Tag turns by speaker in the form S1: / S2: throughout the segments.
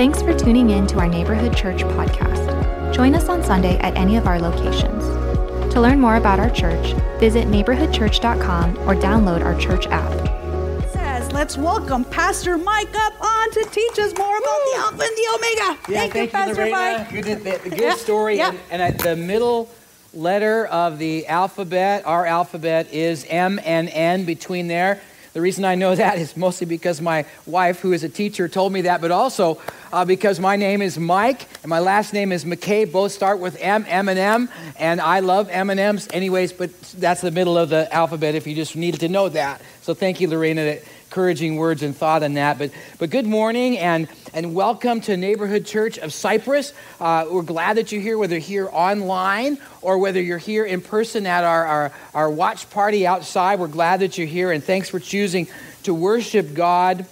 S1: Thanks for tuning in to our Neighborhood Church podcast. Join us on Sunday at any of our locations. To learn more about our church, visit neighborhoodchurch.com or download our church app.
S2: Says, let's welcome Pastor Mike up on to teach us more about the Alpha and the Omega.
S3: Yeah,
S2: thank, you, Pastor
S3: Lorena.
S2: Mike.
S3: Good, the, the good
S2: Yeah,
S3: story.
S2: yeah.
S3: And, and at the middle letter of the alphabet, our alphabet is M and N between there. The reason I know that is mostly because my wife, who is a teacher, told me that, but also uh, because my name is Mike and my last name is McKay. Both start with M, M and M, and I love M and M's, anyways. But that's the middle of the alphabet. If you just needed to know that, so thank you, Lorena. That encouraging words and thought on that. But but good morning and and welcome to Neighborhood Church of Cypress. Uh, we're glad that you're here, whether you're here online or whether you're here in person at our, our, our watch party outside. We're glad that you're here and thanks for choosing to worship God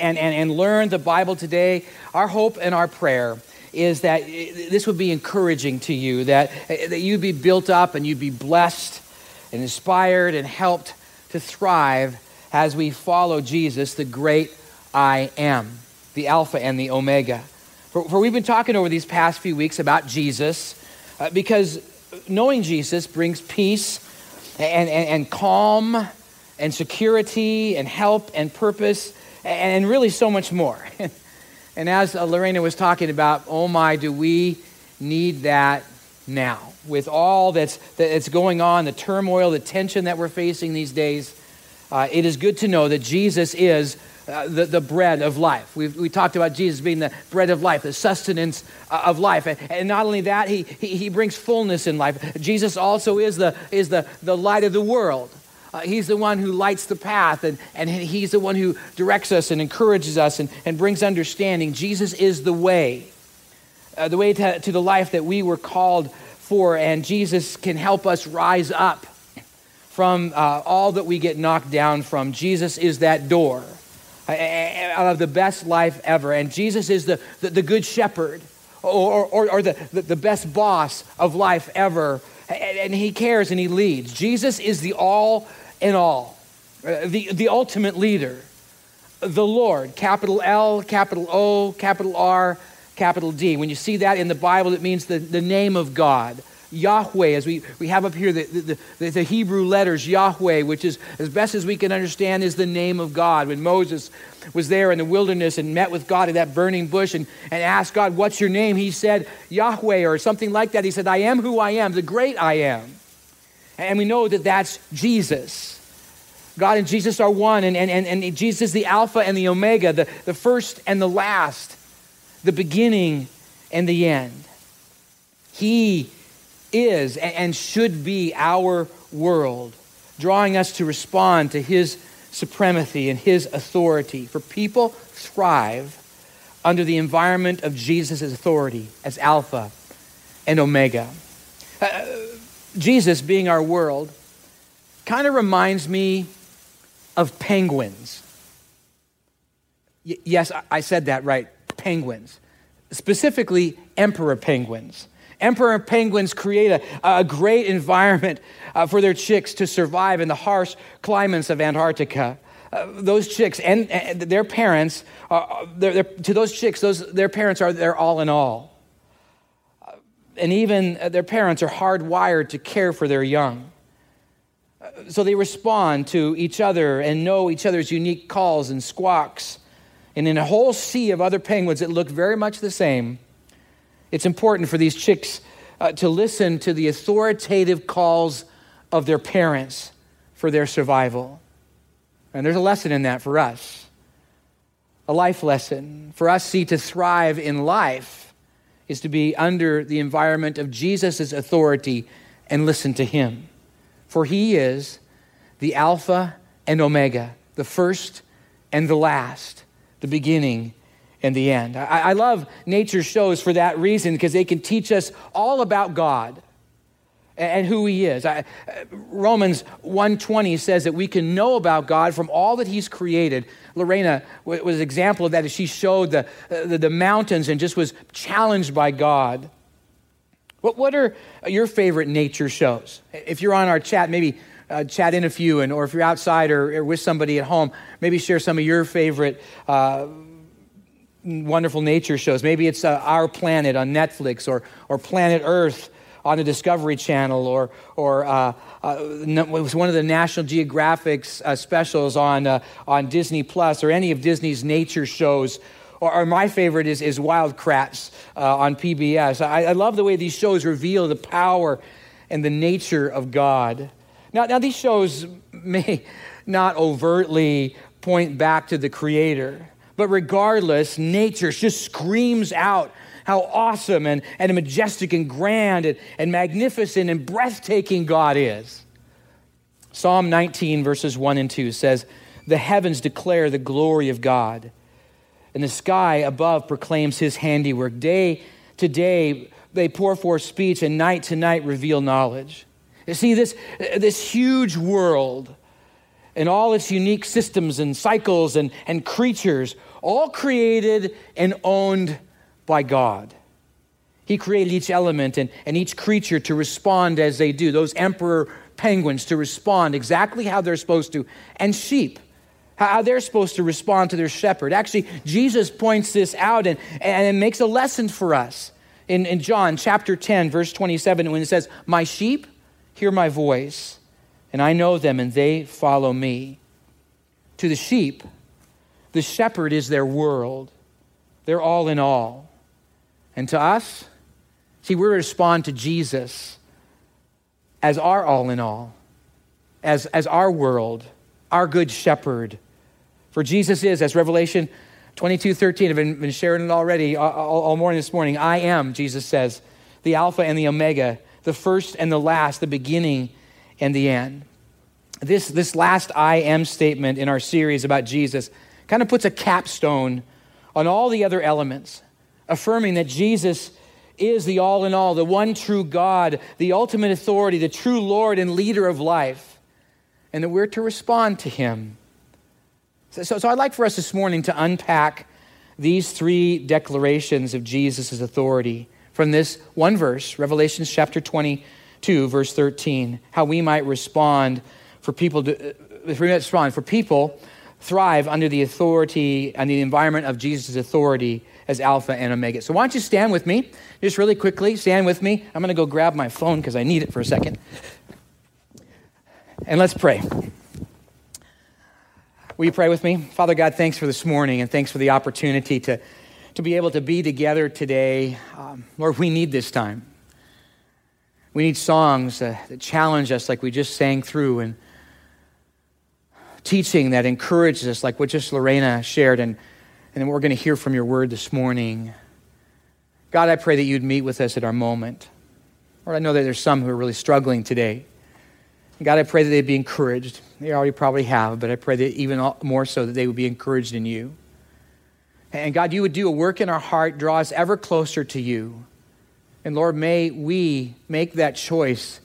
S3: and, and, and learn the Bible today. Our hope and our prayer is that this would be encouraging to you, that, that you'd be built up and you'd be blessed and inspired and helped to thrive as we follow Jesus, the great I am, the Alpha and the Omega. For, for we've been talking over these past few weeks about Jesus uh, because knowing Jesus brings peace and, and, and calm and security and help and purpose and really so much more. and as uh, Lorena was talking about, oh my, do we need that now? With all that's, that's going on, the turmoil, the tension that we're facing these days, uh, it is good to know that Jesus is uh, the, the bread of life. We've, we talked about Jesus being the bread of life, the sustenance uh, of life. And, and not only that, he, he, he brings fullness in life. Jesus also is the, is the, the light of the world. Uh, he's the one who lights the path, and, and he's the one who directs us and encourages us and, and brings understanding. Jesus is the way, uh, the way to, to the life that we were called for, and Jesus can help us rise up from uh, all that we get knocked down from. Jesus is that door of the best life ever. And Jesus is the, the, the good shepherd or, or, or the, the, best boss of life ever. And he cares and he leads. Jesus is the all in all, uh, the, the ultimate leader, the Lord, capital L, capital O, capital R, capital D. When you see that in the Bible, it means the, the name of God. Yahweh, as we, we have up here the, the, the, Hebrew letters, Yahweh, which is, as best as we can understand, is the name of God. When Moses was there in the wilderness and met with God at that burning bush and, and asked God, What's your name? He said, Yahweh, or something like that. He said, I am who I am, the great I am. And we know that that's Jesus. God and Jesus are one, and, and, and, and Jesus is the Alpha and the Omega, the, the first and the last, the beginning and the end. He is and should be our world, drawing us to respond to His supremacy and His authority. For people thrive under the environment of Jesus' authority as Alpha and Omega. Uh, Jesus being our world kind of reminds me of penguins. Y- yes, I- I said that right. Penguins. Specifically, emperor penguins. Emperor penguins create a, a great environment uh, for their chicks to survive in the harsh climates of Antarctica. Uh, those chicks and, and their parents, are, they're, they're, to those chicks, those, their parents are their all in all. And even uh, their parents are hardwired to care for their young. So they respond to each other and know each other's unique calls and squawks. And in a whole sea of other penguins that look very much the same, it's important for these chicks uh, to listen to the authoritative calls of their parents for their survival. And there's a lesson in that for us. A life lesson. For us, see, to thrive in life is to be under the environment of Jesus' authority and listen to him. For he is the Alpha and Omega, the first and the last, the beginning and the end. I, I love nature shows for that reason because they can teach us all about God and who he is. I, Romans 1:20 says that we can know about God from all that he's created. Lorena was an example of that as she showed the, the, the mountains and just was challenged by God. What, what are your favorite nature shows? If you're on our chat, maybe uh, chat in a few, and, or if you're outside or, or with somebody at home, maybe share some of your favorite uh, wonderful nature shows. Maybe it's uh, Our Planet on Netflix or, or Planet Earth on the Discovery Channel or, or uh, uh, it was one of the National Geographic's uh, specials on, uh, on Disney Plus or any of Disney's nature shows. Or, or my favorite is, is Wild Kratts uh, on PBS. I, I love the way these shows reveal the power and the nature of God. Now, now these shows may not overtly point back to the Creator, but regardless, nature just screams out how awesome and, and majestic and grand and, and magnificent and breathtaking God is. Psalm 19, verses 1 and 2 says, The heavens declare the glory of God, and the sky above proclaims his handiwork. Day to day they pour forth speech, and night to night reveal knowledge. You see, this, this huge world and all its unique systems and cycles and, and creatures, all created and owned by God. He created each element and, and each creature to respond as they do. Those emperor penguins to respond exactly how they're supposed to, and sheep, how they're supposed to respond to their shepherd. Actually, Jesus points this out and, and it makes a lesson for us in, in John chapter 10, verse 27, when it says, My sheep hear my voice, and I know them, and they follow me. To the sheep, the shepherd is their world, they're all in all. And to us, see, we respond to Jesus as our all in all, as, as our world, our good shepherd. For Jesus is, as Revelation 22 13, I've been, been sharing it already all, all morning this morning. I am, Jesus says, the Alpha and the Omega, the first and the last, the beginning and the end. This, this last I am statement in our series about Jesus kind of puts a capstone on all the other elements affirming that Jesus is the all in all, the one true God, the ultimate authority, the true Lord and leader of life, and that we're to respond to him. So, so, so I'd like for us this morning to unpack these three declarations of Jesus' authority from this one verse, Revelation chapter 22, verse 13, how we might respond for people to uh, respond for people thrive under the authority and the environment of Jesus' authority as Alpha and Omega. So why don't you stand with me, just really quickly, stand with me. I'm going to go grab my phone because I need it for a second. And let's pray. Will you pray with me? Father God, thanks for this morning and thanks for the opportunity to, to be able to be together today. Um, Lord, we need this time. We need songs uh, that challenge us like we just sang through and teaching that encourages us, like what just Lorena shared, and, and we're going to hear from your word this morning. God, I pray that you'd meet with us at our moment. Lord, I know that there's some who are really struggling today. God, I pray that they'd be encouraged. They already probably have, but I pray that even more so that they would be encouraged in you. And God, you would do a work in our heart, draw us ever closer to you. And Lord, may we make that choice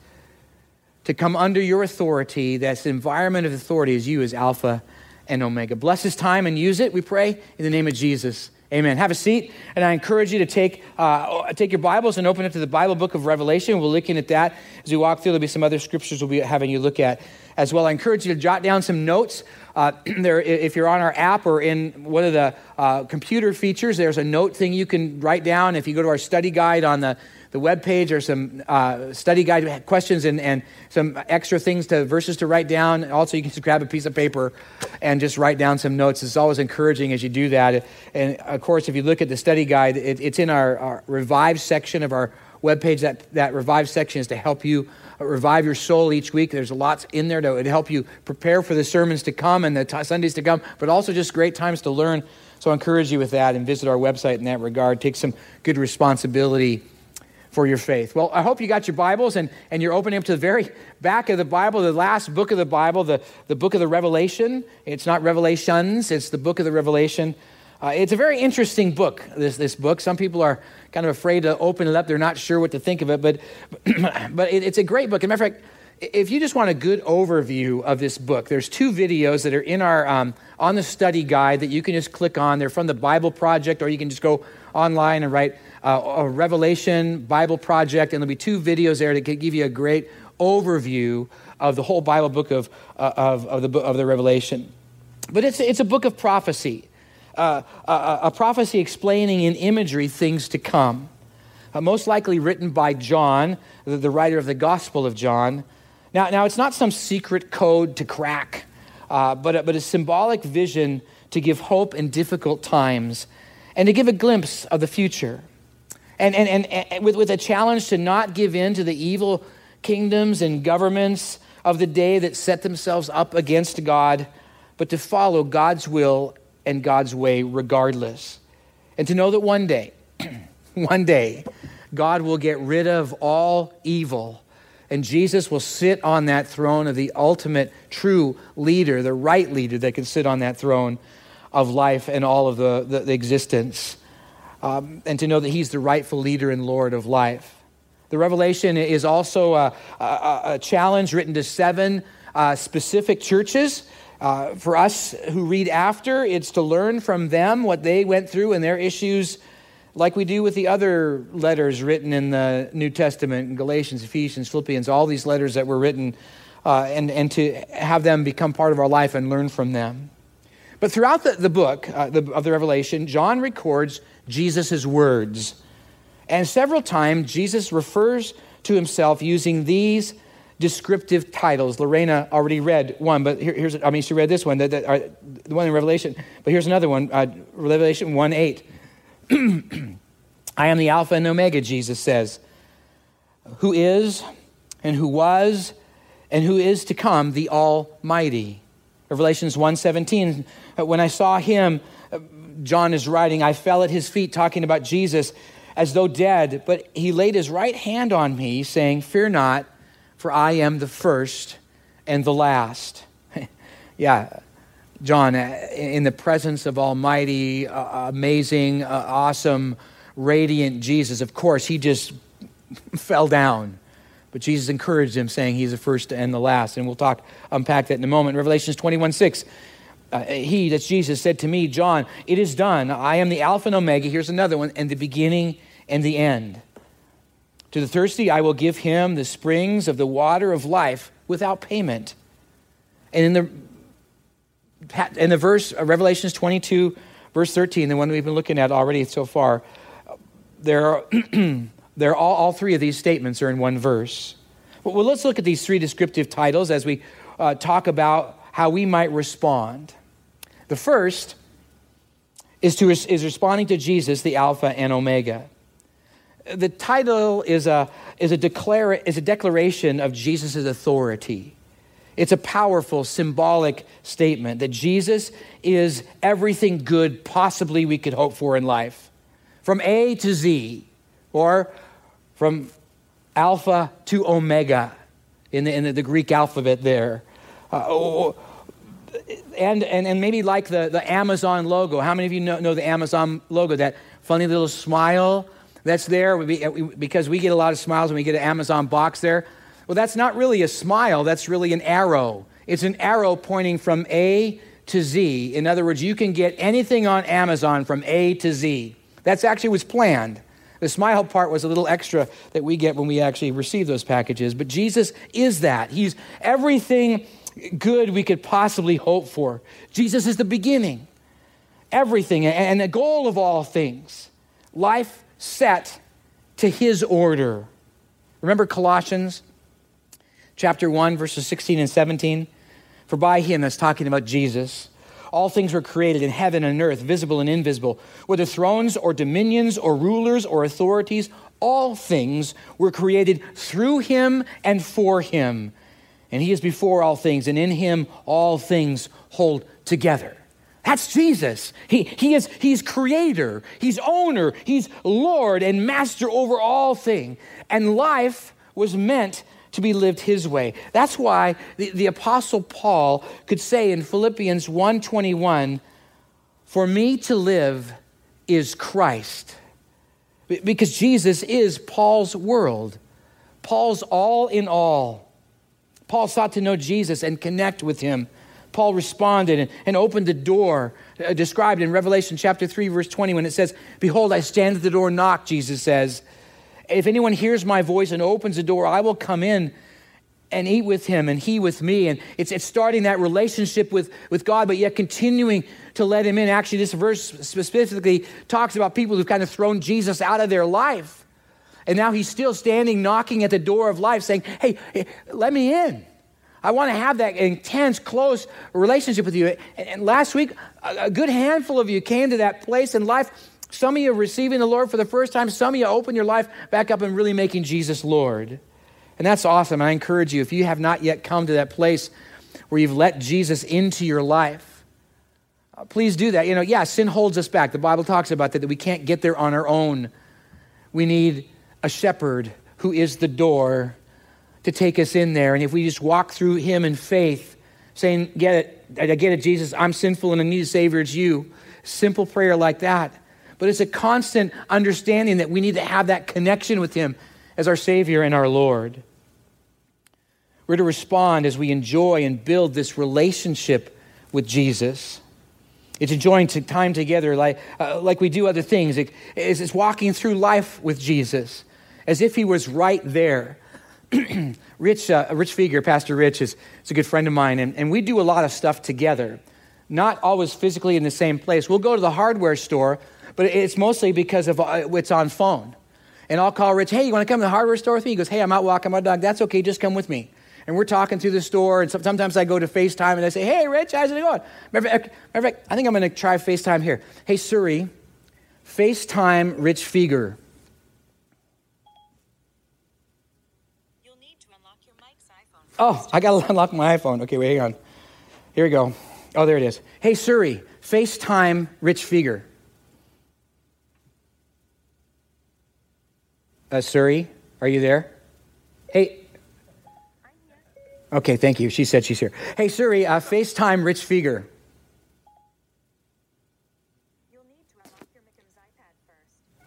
S3: to come under your authority, that's environment of authority as you as Alpha and Omega. Bless his time and use it, we pray, in the name of Jesus. Amen. Have a seat, and I encourage you to take, uh, take your Bibles and open it to the Bible book of Revelation. We're looking at that as we walk through. There'll be some other scriptures we'll be having you look at as well. I encourage you to jot down some notes. Uh, there, if you're on our app or in one of the uh, computer features, there's a note thing you can write down. If you go to our study guide on the the web page or some uh, study guide questions and, and some extra things to verses to write down. Also, you can just grab a piece of paper and just write down some notes. It's always encouraging as you do that. And of course, if you look at the study guide, it, it's in our, our revive section of our web page. That, that revive section is to help you revive your soul each week. There's lots in there to, to help you prepare for the sermons to come and the t- Sundays to come, but also just great times to learn. So I encourage you with that and visit our website in that regard. Take some good responsibility for your faith. Well, I hope you got your Bibles and, and you're opening up to the very back of the Bible, the last book of the Bible, the, the book of the Revelation. It's not Revelations, it's the book of the Revelation. Uh, it's a very interesting book, this, this book. Some people are kind of afraid to open it up. They're not sure what to think of it, but, but it, it's a great book. As a matter of fact, if you just want a good overview of this book, there's two videos that are in our um, on the study guide that you can just click on. They're from the Bible Project, or you can just go online and write uh, a Revelation Bible Project, and there'll be two videos there to give you a great overview of the whole Bible book of, uh, of, of, the, of the Revelation. But it's, it's a book of prophecy. uh, a, a, prophecy explaining in imagery things to come. Uh, most likely written by John, the, the, writer of the Gospel of John. Now, now, it's not some secret code to crack, uh, but, but a symbolic vision to give hope in difficult times and to give a glimpse of the future. And, and, and, and with, with a challenge to not give in to the evil kingdoms and governments of the day that set themselves up against God, but to follow God's will and God's way regardless. And to know that one day, one day, God will get rid of all evil and Jesus will sit on that throne of the ultimate true leader, the right leader that can sit on that throne of life and all of the, the, the existence. Um, and to know that he's the rightful leader and Lord of life. The revelation is also a, a, a challenge written to seven uh, specific churches. Uh, for us who read after, it's to learn from them what they went through and their issues, like we do with the other letters written in the New Testament Galatians, Ephesians, Philippians, all these letters that were written, uh, and, and to have them become part of our life and learn from them. But throughout the, the book uh, the, of the Revelation, John records Jesus' words. And several times, Jesus refers to himself using these descriptive titles. Lorena already read one, but here, here's, I mean, she read this one, the, the, uh, the one in Revelation, but here's another one uh, Revelation 1 8. I am the Alpha and Omega, Jesus says, who is and who was and who is to come, the Almighty. Revelations 1:17 when I saw him John is writing I fell at his feet talking about Jesus as though dead, but he laid his right hand on me, saying, Fear not, for I am the first and the last. yeah, John, uh, in the presence of Almighty, uh, amazing, uh, awesome, radiant Jesus, of course, he just fell down. But Jesus encouraged him, saying he's the first and the last. And we'll talk, unpack that in a moment. Revelations 21 6. Uh, he, that's Jesus, said to me, John, it is done. I am the Alpha and Omega. Here's another one, and the beginning and the end. To the thirsty, I will give him the springs of the water of life without payment. And in the, in the verse, uh, Revelations 22, verse 13, the one we've been looking at already so far, there are, there are all, all three of these statements are in one verse. Well, let's look at these three descriptive titles as we uh, talk about how we might respond. The first is, to, is responding to Jesus, the Alpha and Omega the title is a, is a, declare, is a declaration of Jesus' authority. It's a powerful, symbolic statement that Jesus is everything good possibly we could hope for in life. From A to Z, or from Alpha to Omega in the, in the, the Greek alphabet there. Uh, oh, and, and, and maybe like the, the Amazon logo. How many of you know, know the Amazon logo? That funny little smile that's there because we get a lot of smiles when we get an Amazon box there. Well, that's not really a smile, that's really an arrow. It's an arrow pointing from A to Z. In other words, you can get anything on Amazon from A to Z. That's actually was planned. The smile part was a little extra that we get when we actually receive those packages. But Jesus is that. He's everything good we could possibly hope for. Jesus is the beginning, everything, and the goal of all things. Life set to his order. Remember Colossians chapter 1, verses 16 and 17? For by him, that's talking about Jesus, all things were created in heaven and earth, visible and invisible, whether thrones or dominions or rulers or authorities, all things were created through him and for him. And he is before all things, and in him all things hold together. That's Jesus. He, he is, he's creator, he's owner, he's Lord and master over all things. And life was meant to be lived his way. That's why the, the apostle Paul could say in Philippians 1:21, "For me to live is Christ." Because Jesus is Paul's world. Paul's all in all. Paul sought to know Jesus and connect with him. Paul responded and, opened the door, uh, described in Revelation chapter 3, verse 20, when it says, Behold, I stand at the door and knock, Jesus says. If anyone hears my voice and opens the door, I will come in and eat with him and he with me. And it's, it's starting that relationship with, with God, but yet continuing to let him in. Actually, this verse specifically talks about people who've kind of thrown Jesus out of their life. And now he's still standing, knocking at the door of life, saying, Hey, hey let me in. I want to have that intense, close relationship with you. And, last week, a good handful of you came to that place in life. Some of you are receiving the Lord for the first time. Some of you open your life back up and really making Jesus Lord. And that's awesome. I encourage you, if you have not yet come to that place where you've let Jesus into your life, uh, please do that. You know, yeah, sin holds us back. The Bible talks about that, that we can't get there on our own. We need a shepherd who is the door to take us in there. And if we just walk through him in faith, saying, Get it, I get it, Jesus, I'm sinful and I need a Savior, it's you. Simple prayer like that. But it's a constant understanding that we need to have that connection with him as our Savior and our Lord. We're to respond as we enjoy and build this relationship with Jesus. It's enjoying time together like, uh, like we do other things. It, it's, walking through life with Jesus as if he was right there. Rich, uh, Rich Fieger, Pastor Rich, is, is a good friend of mine, and, and we do a lot of stuff together. Not always physically in the same place. We'll go to the hardware store, but it's mostly because of uh, it's on phone. And I'll call Rich, hey, you want to come to the hardware store with me? He goes, hey, I'm out walking my dog. That's okay, just come with me and we're talking through the store, and sometimes I go to FaceTime and I say, Hey, Rich, how's it going? Matter of fact, I think I'm going to try FaceTime here. Hey, Siri, FaceTime Rich Fieger. Oh, I got to unlock my iPhone. Okay, wait, hang on. Here we go. Oh, there it is. Hey, Siri, FaceTime Rich Fieger. Uh, Siri, are you there? Hey, Okay, thank you. She said she's here. Hey, Siri, uh, FaceTime Rich Fieger.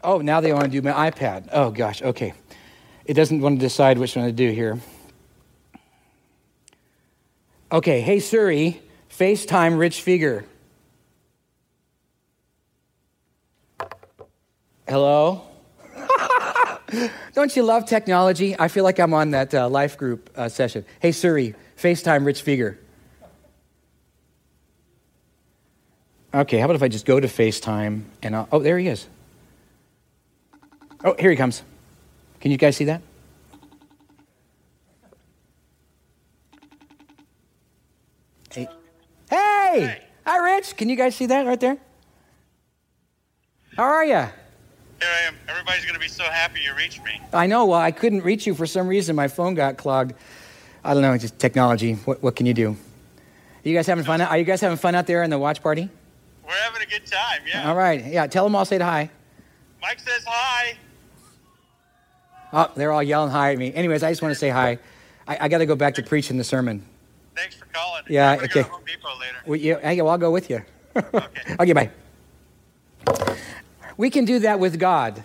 S3: Oh, now they want to do my iPad. Oh, gosh, okay. It doesn't want to decide which one to do here. Okay, hey, Siri, FaceTime Rich Fieger. Hello? Don't you love technology? I feel like I'm on that uh, life group uh, session. Hey, Siri, FaceTime Rich Fieger. Okay, how about if I just go to FaceTime and I'll, oh, there he is. Oh, here he comes. Can you guys see that? Hey. Hey! hey. Hi, Rich. Can you guys see that right there? How are you?
S4: Here I am. Everybody's going to be so happy you reached me.
S3: I know. Well, I couldn't reach you for some reason. My phone got clogged. I don't know. Just technology. What, what can you do? Are you guys having fun? Are you guys having fun out there in the watch party?
S4: We're having a good time. Yeah.
S3: All right. Yeah. Tell them I'll say hi.
S4: Mike says hi.
S3: Oh, they're all yelling hi at me. Anyways, I just want to say hi. I, I got to go back to preaching the sermon.
S4: Thanks for calling.
S3: Yeah. Okay. Go
S4: to Home Depot later.
S3: Well, yeah, well, I'll go with you. okay. okay. Bye. We can do that with God.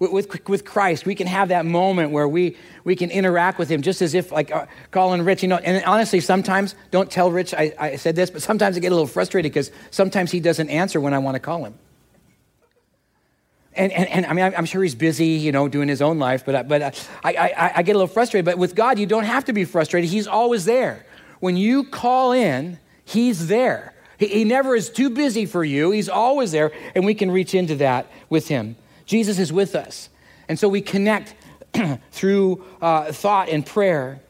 S3: With, with, with, Christ, we can have that moment where we, we can interact with Him just as if, like, uh, calling Rich, you know. And honestly, sometimes, don't tell Rich I, I said this, but sometimes I get a little frustrated because sometimes he doesn't answer when I want to call him. And, and, and I mean, I'm sure he's busy, you know, doing his own life, but, but uh, I, I, I get a little frustrated. But with God, you don't have to be frustrated. He's always there. When you call in, He's there. He, he never is too busy for you. He's always there, and we can reach into that with him. Jesus is with us. And so we connect through uh, thought and prayer.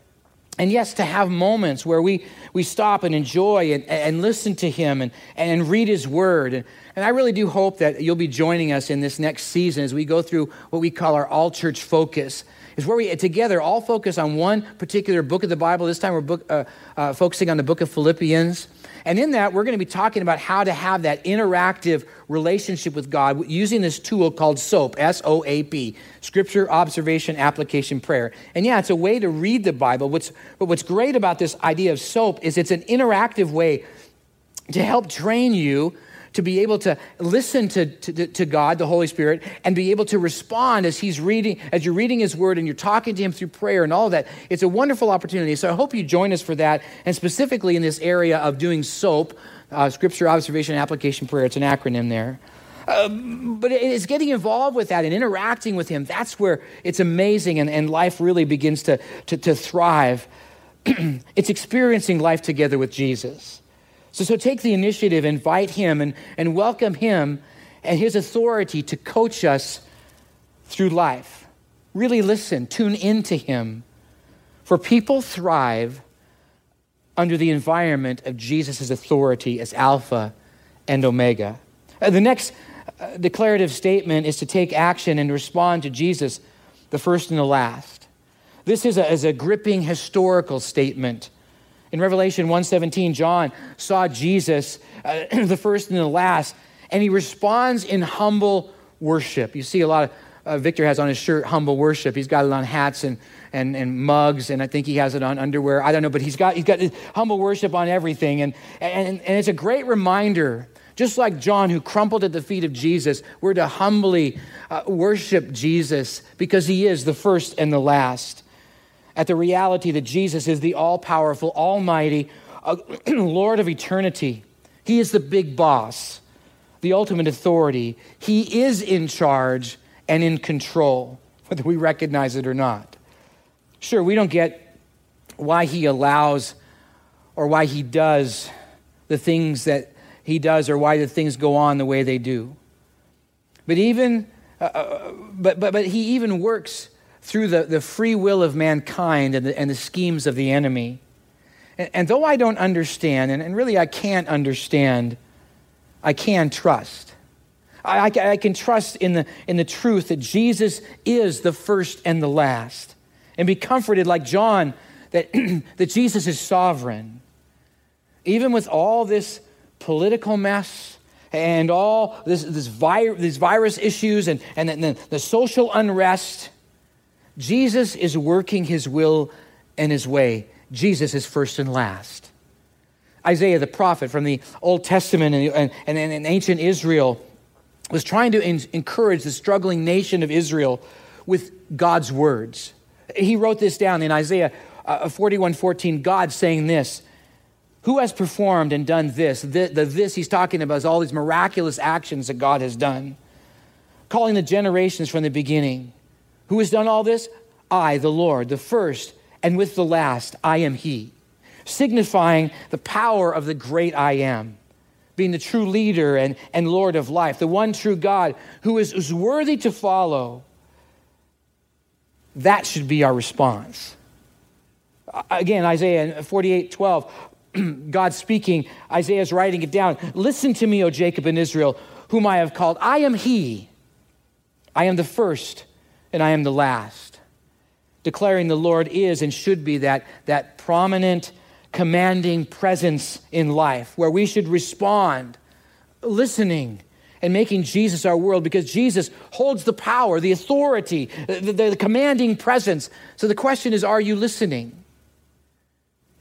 S3: And yes, to have moments where we, we stop and enjoy and, and listen to him and, and read his word. And, and I really do hope that you'll be joining us in this next season as we go through what we call our all church focus. Is where we together all focus on one particular book of the Bible. This time we're book, uh, uh, focusing on the book of Philippians. And in that, we're going to be talking about how to have that interactive relationship with God using this tool called SOAP, S O A P, Scripture, Observation, Application, Prayer. And yeah, it's a way to read the Bible. What's, but what's great about this idea of SOAP is it's an interactive way to help train you to be able to listen to, to, to, God, the Holy Spirit, and be able to respond as He's reading, as you're reading His Word and you're talking to Him through prayer and all that. It's a wonderful opportunity. So I hope you join us for that, and specifically in this area of doing SOAP, uh, Scripture, Observation, Application, Prayer. It's an acronym there. Um, but it's getting involved with that and interacting with Him. That's where it's amazing, and, and life really begins to, to, to thrive it's experiencing life together with Jesus. So, so take the initiative, invite him, and, and welcome him and his authority to coach us through life. Really listen, tune into him. For people thrive under the environment of Jesus' authority as Alpha and Omega. Uh, the next uh, declarative statement is to take action and respond to Jesus, the first and the last. This is a, is a gripping historical statement. In Revelation 1:17, John saw Jesus, uh, the first and the last, and he responds in humble worship. You see a lot of uh, Victor has on his shirt humble worship. He's got it on hats and, and, and mugs, and I think he has it on underwear. I don't know, but he's got, he's got humble worship on everything. And, and, and it's a great reminder, just like John, who crumpled at the feet of Jesus, we're to humbly uh, worship Jesus because he is the first and the last. At the reality that Jesus is the all powerful, almighty uh, Lord of eternity. He is the big boss, the ultimate authority. He is in charge and in control, whether we recognize it or not. Sure, we don't get why he allows or why he does the things that he does or why the things go on the way they do. But even uh, uh, but, but, but he even works through the, the free will of mankind and the, and the schemes of the enemy. And, and though I don't understand, and, and really I can't understand, I can trust. I, I, I can trust in the, in the truth that Jesus is the first and the last. And be comforted like John that, that Jesus is sovereign. Even with all this political mess and all this, this vi- these virus issues and, and the, the social unrest, Jesus is working his will and his way. Jesus is first and last. Isaiah the prophet from the Old Testament and, and, and, and ancient Israel was trying to in- encourage the struggling nation of Israel with God's words. He wrote this down in Isaiah uh, 41 14, God saying this Who has performed and done this? The, the this he's talking about is all these miraculous actions that God has done, calling the generations from the beginning. Who has done all this? I, the Lord, the first, and with the last, I am He, signifying the power of the great I am being the true leader and, and Lord of life, the one true God who is, is worthy to follow, that should be our response. Again, Isaiah 48 12, God speaking, Isaiah is writing it down. Listen to me, O Jacob and Israel, whom I have called. I am He. I am the first and I am the last. Declaring the Lord is and should be that, that prominent commanding presence in life where we should respond, listening, and making Jesus our world because Jesus holds the power, the authority, the, the, the, commanding presence. So the question is are you listening?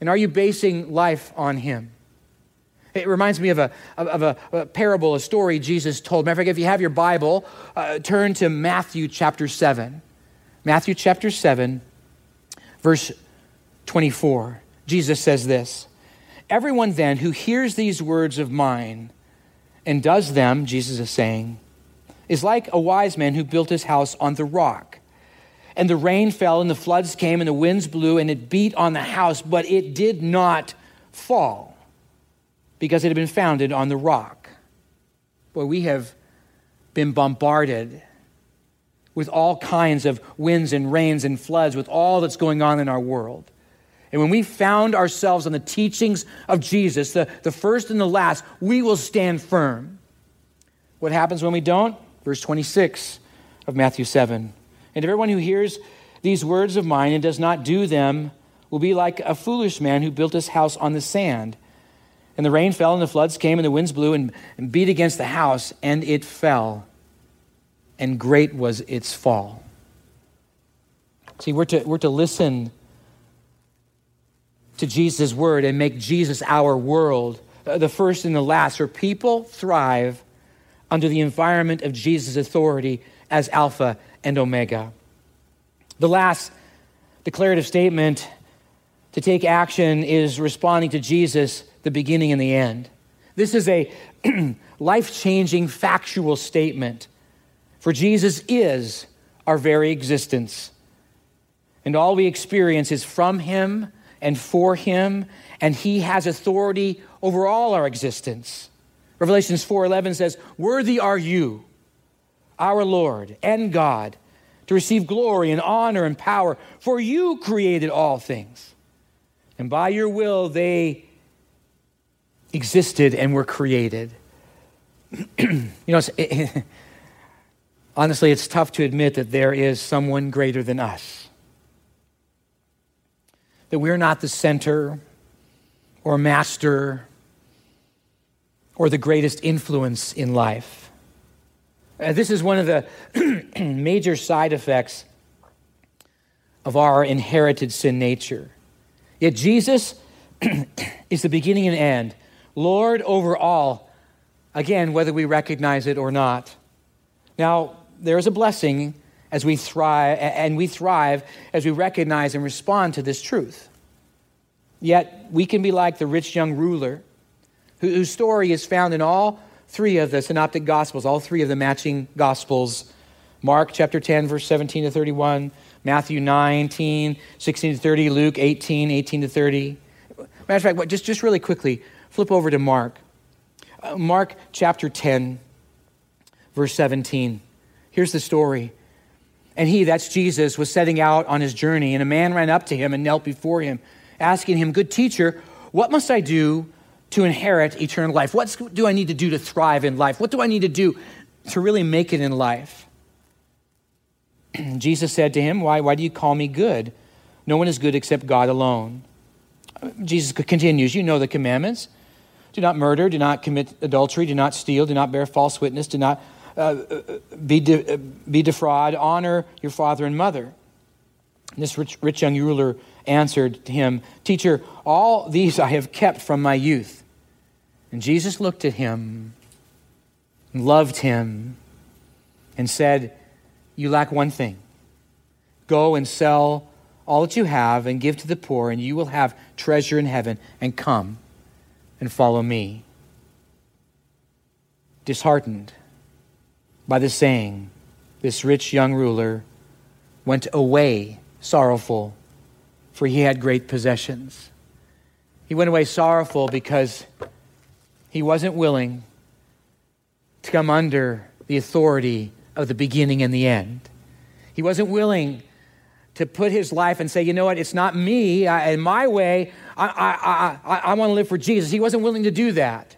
S3: And are you basing life on Him? It reminds me of a, of a, a parable, a story Jesus told. Matter of fact, if you have your Bible, uh, turn to Matthew chapter 7. Matthew chapter 7, verse 24. Jesus says this Everyone then who hears these words of mine and does them, Jesus is saying, is like a wise man who built his house on the rock. And the rain fell, and the floods came, and the winds blew, and it beat on the house, but it did not fall because it had been founded on the rock. Boy, we have been bombarded with all kinds of winds and rains and floods, with all that's going on in our world. And when we found ourselves on the teachings of Jesus, the, the first and the last, we will stand firm. What happens when we don't? Verse 26 of Matthew 7. And everyone who hears these words of mine and does not do them will be like a foolish man who built his house on the sand. And the rain fell, and the floods came, and the winds blew and, and beat against the house, and it fell. And great was its fall. See, we're to, we're to listen to Jesus' word and make Jesus our world, uh, the first and the last, where people thrive under the environment of Jesus' authority as Alpha and Omega. The last declarative statement to take action is responding to Jesus, the beginning and the end. This is a life changing factual statement, for Jesus is our very existence. And all we experience is from Him and for him, and he has authority over all our existence. Revelations 4:11 says, "Worthy are you, our Lord and God, to receive glory and honor and power, for you created all things. And by your will they existed and were created." you know, it, honestly, it's tough to admit that there is someone greater than us. That we're not the center or master or the greatest influence in life. Uh, this is one of the major side effects of our inherited sin nature. Yet Jesus is the beginning and end, Lord over all, again, whether we recognize it or not. Now, there is a blessing as we thrive, and we thrive as we recognize and respond to this truth. Yet, we can be like the rich young ruler whose story is found in all three of the synoptic gospels, all three of the matching gospels Mark chapter 10, verse 17 to 31, Matthew 19, 16 to 30, Luke 18, 18 to 30. Matter of fact, just, just really quickly, flip over to Mark. Uh, Mark chapter 10, verse 17. Here's the story. And he, that's Jesus, was setting out on his journey, and a man ran up to him and knelt before him, asking him, Good teacher, what must I do to inherit eternal life? What do I need to do to thrive in life? What do I need to do to really make it in life? Jesus said to him, why, why do you call me good? No one is good except God alone. Jesus continues, You know the commandments. Do not murder, do not commit adultery, do not steal, do not bear false witness, do not uh, be, de- uh, be defraud, honor your father and mother. And this rich, rich young ruler answered him, Teacher, all these I have kept from my youth. And Jesus looked at him, and loved him, and said, You lack one thing. Go and sell all that you have and give to the poor, and you will have treasure in heaven. And come and follow me. Disheartened by the saying, this rich young ruler went away sorrowful, for he had great possessions. He went away sorrowful because he wasn't willing to come under the authority of the beginning and the end. He wasn't willing to put his life and say, you know what, it's not me I, in my way. I, I, I, I want to live for Jesus. He wasn't willing to do that.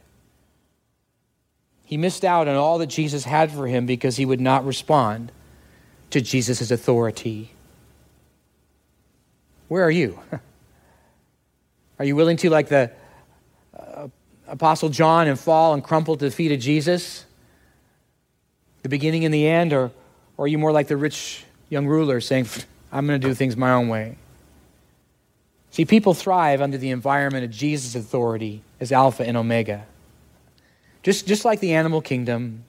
S3: He missed out on all that Jesus had for him because he would not respond to Jesus' authority. Where are you? Are you willing to, like the uh, Apostle John, and fall and crumple to the feet of Jesus? The beginning and the end? Or, or are you more like the rich young ruler saying, I'm going to do things my own way? See, people thrive under the environment of Jesus' authority as Alpha and Omega. Just, just like the animal kingdom,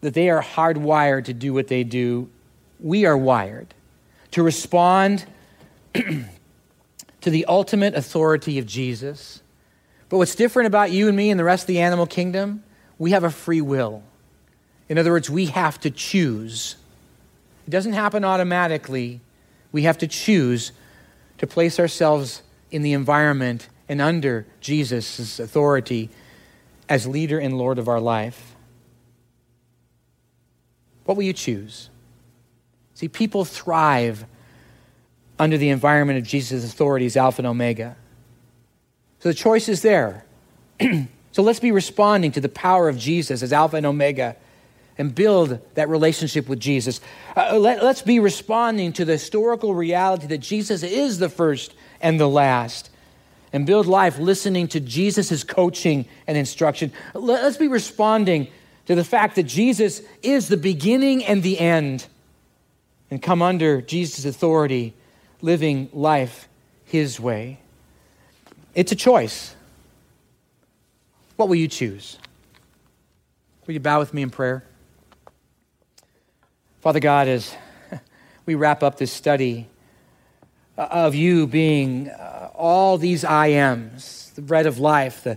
S3: that they are hardwired to do what they do, we are wired to respond to the ultimate authority of Jesus. But what's different about you and me and the rest of the animal kingdom? We have a free will. In other words, we have to choose. It doesn't happen automatically. We have to choose to place ourselves in the environment and under Jesus' authority as leader and Lord of our life. What will you choose? See, people thrive under the environment of Jesus' authority as Alpha and Omega. So the choice is there. so let's be responding to the power of Jesus as Alpha and Omega and build that relationship with Jesus. Uh, let, us be responding to the historical reality that Jesus is the first and the last and build life listening to Jesus' coaching and instruction. Let, let's be responding to the fact that Jesus is the beginning and the end and come under Jesus' authority, living life his way. It's a choice. What will you choose? Will you bow with me in prayer? Father God, as we wrap up this study of you being uh, all these I ams, the bread of life, the,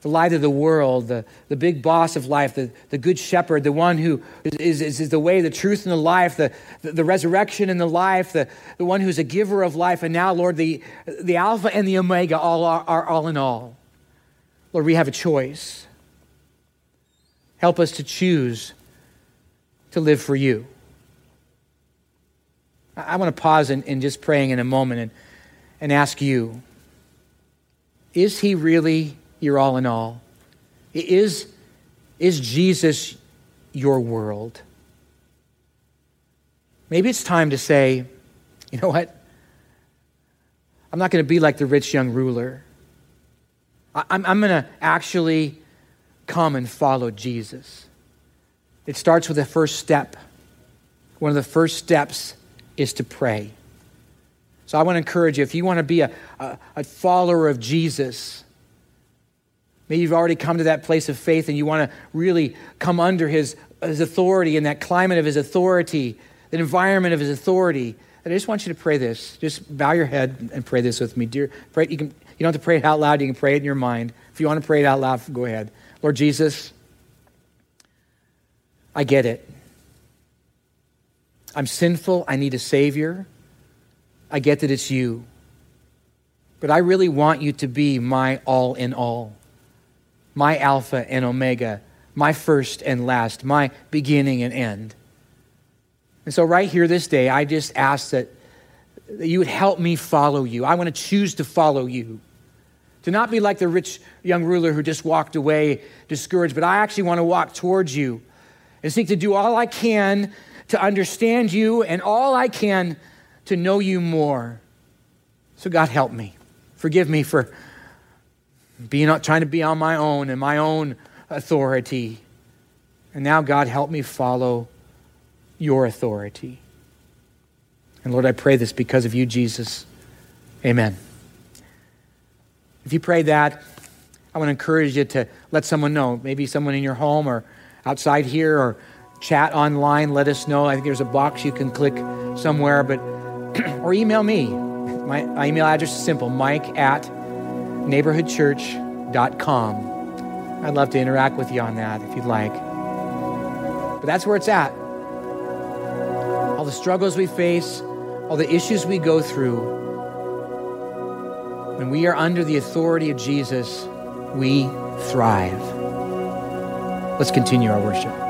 S3: the light of the world, the, the big boss of life, the, the good shepherd, the one who is, is, is the way, the truth, and the life, the, the, the, resurrection and the life, the, the one who's a giver of life. And now, Lord, the, the Alpha and the Omega all are, are all in all. Lord, we have a choice. Help us to choose to live for you. I, want to pause in just praying in a moment and, and ask you is he really your all in all? Is, is Jesus your world? Maybe it's time to say, you know what? I'm not going to be like the rich young ruler. I'm, I'm going to actually come and follow Jesus. It starts with the first step. One of the first steps is to pray. So I want to encourage you if you want to be a, a, a follower of Jesus, Maybe you've already come to that place of faith and you want to really come under his, his authority and that climate of his authority, that environment of his authority. And I just want you to pray this. Just bow your head and pray this with me. Dear, pray, you, can, you don't have to pray it out loud, you can pray it in your mind. If you want to pray it out loud, go ahead. Lord Jesus, I get it. I'm sinful. I need a Savior. I get that it's you. But I really want you to be my all in all my Alpha and Omega, my first and last, my beginning and end. And so, right here this day, I just ask that, that you would help me follow you. I want to choose to follow you. To not be like the rich young ruler who just walked away discouraged, but I actually want to walk towards you and seek to do all I can to understand you and all I can to know you more. So, God, help me. Forgive me for being trying to be on my own and my own authority. And now, God, help me follow your authority. And Lord, I pray this because of you, Jesus. Amen. If you pray that, I want to encourage you to let someone know. Maybe someone in your home or outside here or chat online. Let us know. I think there's a box you can click somewhere, but or email me. My, my email address is simple mike at neighborhoodchurch.com. I'd love to interact with you on that if you'd like. But that's where it's at. All the struggles we face, all the issues we go through, when we are under the authority of Jesus, we thrive. Let's continue our worship.